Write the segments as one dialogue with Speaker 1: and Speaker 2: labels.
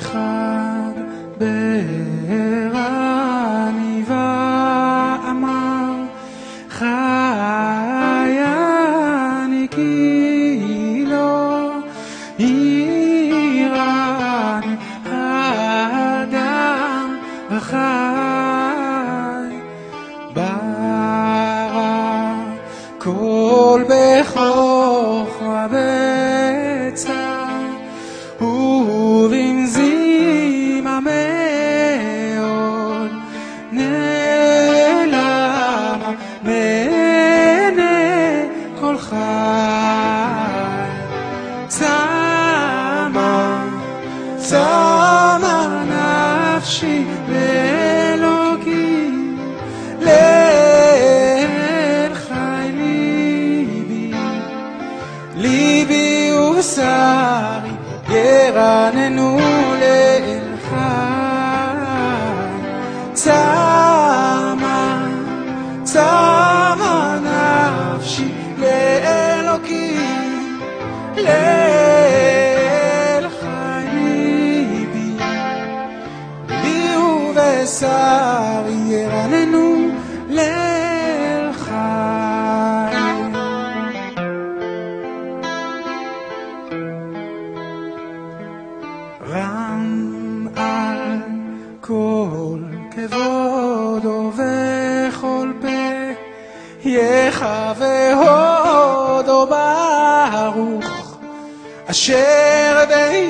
Speaker 1: אחד בערה ניבא אמר חי אני כי לא יראני האדם בחר נפשי לאלוקים לאל חי ליבי ליבי ובשרי ירננו לאל חי ובשרי ירננו לאל חי רם על כל כבודו וכל פה יחווה הודו ברוך אשר בידו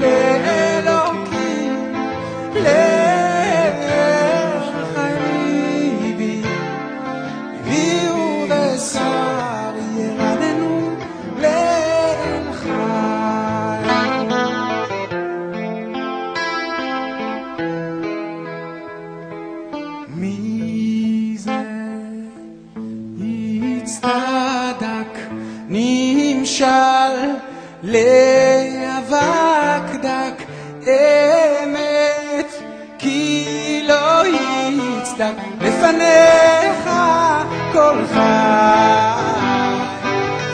Speaker 1: לאלוקים זה יצטדק נמשל דק אמת כי לא יצדק לפניך כל חי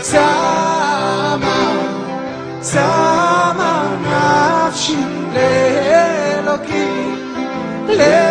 Speaker 1: צמה צמה נפשי לאלוקים לאל